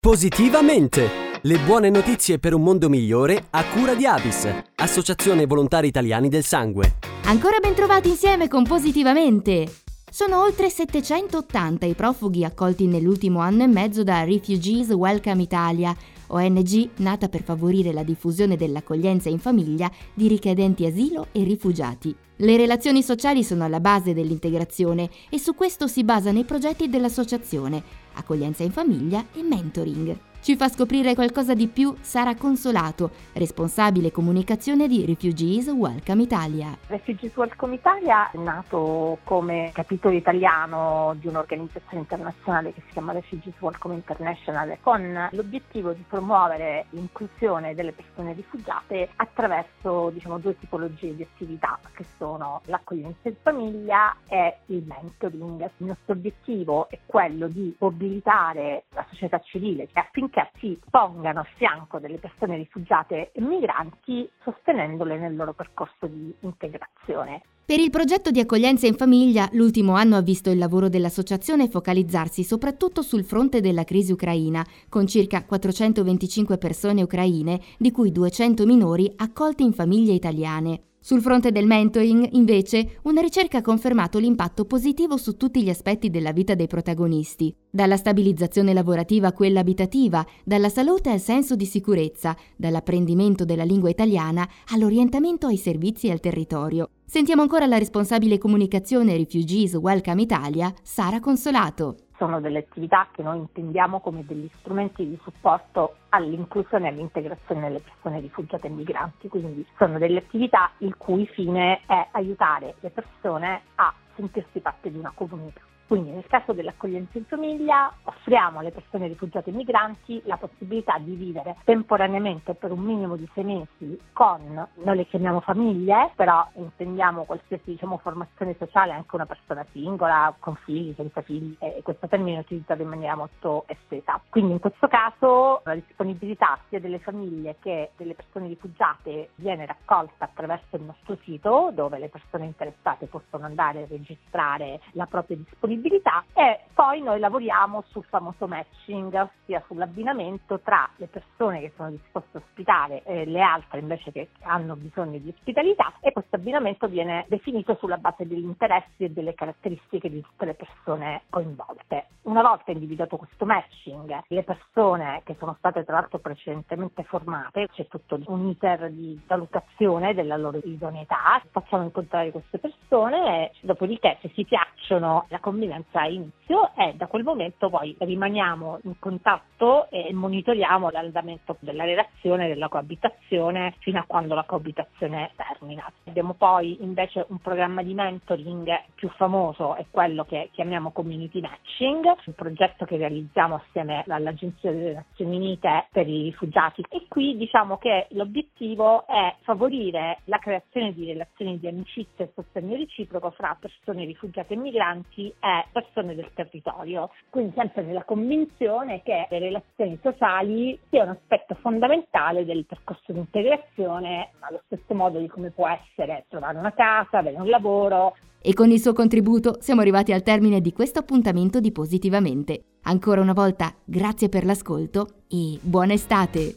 Positivamente! Le buone notizie per un mondo migliore a cura di Avis, Associazione Volontari Italiani del Sangue. Ancora ben trovati insieme con Positivamente! Sono oltre 780 i profughi accolti nell'ultimo anno e mezzo da Refugees Welcome Italia, ONG nata per favorire la diffusione dell'accoglienza in famiglia di richiedenti asilo e rifugiati. Le relazioni sociali sono alla base dell'integrazione e su questo si basano i progetti dell'associazione, accoglienza in famiglia e mentoring. Ci fa scoprire qualcosa di più Sara Consolato, responsabile comunicazione di Refugees Welcome Italia. Refugees Welcome Italia è nato come capitolo italiano di un'organizzazione internazionale che si chiama Refugees Welcome International con l'obiettivo di promuovere l'inclusione delle persone rifugiate attraverso diciamo, due tipologie di attività che sono l'accoglienza in famiglia e il mentoring. Il nostro obiettivo è quello di mobilitare la società civile affinché affinché si pongano a fianco delle persone rifugiate e migranti sostenendole nel loro percorso di integrazione. Per il progetto di accoglienza in famiglia, l'ultimo anno ha visto il lavoro dell'associazione focalizzarsi soprattutto sul fronte della crisi ucraina, con circa 425 persone ucraine, di cui 200 minori accolti in famiglie italiane. Sul fronte del mentoring, invece, una ricerca ha confermato l'impatto positivo su tutti gli aspetti della vita dei protagonisti, dalla stabilizzazione lavorativa a quella abitativa, dalla salute al senso di sicurezza, dall'apprendimento della lingua italiana all'orientamento ai servizi e al territorio. Sentiamo ancora la responsabile comunicazione Refugees Welcome Italia, Sara Consolato sono delle attività che noi intendiamo come degli strumenti di supporto all'inclusione e all'integrazione delle persone rifugiate e migranti, quindi sono delle attività il cui fine è aiutare le persone a sentirsi parte di una comunità. Quindi nel caso dell'accoglienza in famiglia offriamo alle persone rifugiate e migranti la possibilità di vivere temporaneamente per un minimo di sei mesi con, noi le chiamiamo famiglie, però intendiamo qualsiasi diciamo, formazione sociale, anche una persona singola, con figli, senza figli, e questo termine è utilizzato in maniera molto estesa. Quindi in questo caso la disponibilità sia delle famiglie che delle persone rifugiate viene raccolta attraverso il nostro sito dove le persone interessate possono andare a registrare la propria disponibilità disponibilità e poi noi lavoriamo sul famoso matching, ossia sull'abbinamento tra le persone che sono disposte a ospitare e le altre invece che hanno bisogno di ospitalità e questo abbinamento viene definito sulla base degli interessi e delle caratteristiche di tutte le persone coinvolte. Una volta individuato questo matching, le persone che sono state tra l'altro precedentemente formate, c'è tutto un iter di valutazione della loro idoneità, facciamo incontrare queste persone e dopodiché se si piacciono la combinazione convivenza a inizio e da quel momento poi rimaniamo in contatto e monitoriamo l'andamento della relazione, della coabitazione fino a quando la coabitazione termina. Abbiamo poi invece un programma di mentoring più famoso, è quello che chiamiamo Community Matching, un progetto che realizziamo assieme all'Agenzia delle Nazioni Unite per i rifugiati e qui diciamo che l'obiettivo è favorire la creazione di relazioni di amicizia e sostegno reciproco fra persone rifugiate e migranti e persone del territorio, quindi sempre nella convinzione che le relazioni sociali siano un aspetto fondamentale del percorso di integrazione, allo stesso modo di come può essere trovare una casa, avere un lavoro. E con il suo contributo siamo arrivati al termine di questo appuntamento di Positivamente. Ancora una volta grazie per l'ascolto e buona estate!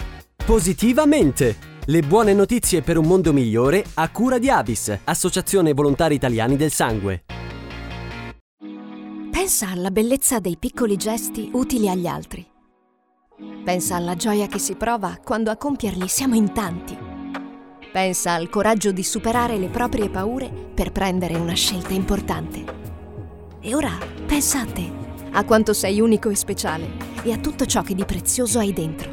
Positivamente! Le buone notizie per un mondo migliore a cura di Avis, Associazione Volontari Italiani del Sangue. Pensa alla bellezza dei piccoli gesti utili agli altri. Pensa alla gioia che si prova quando a compierli siamo in tanti. Pensa al coraggio di superare le proprie paure per prendere una scelta importante. E ora pensa a te, a quanto sei unico e speciale e a tutto ciò che di prezioso hai dentro.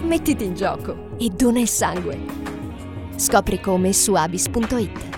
Mettiti in gioco e dona il sangue. Scopri come su abis.it.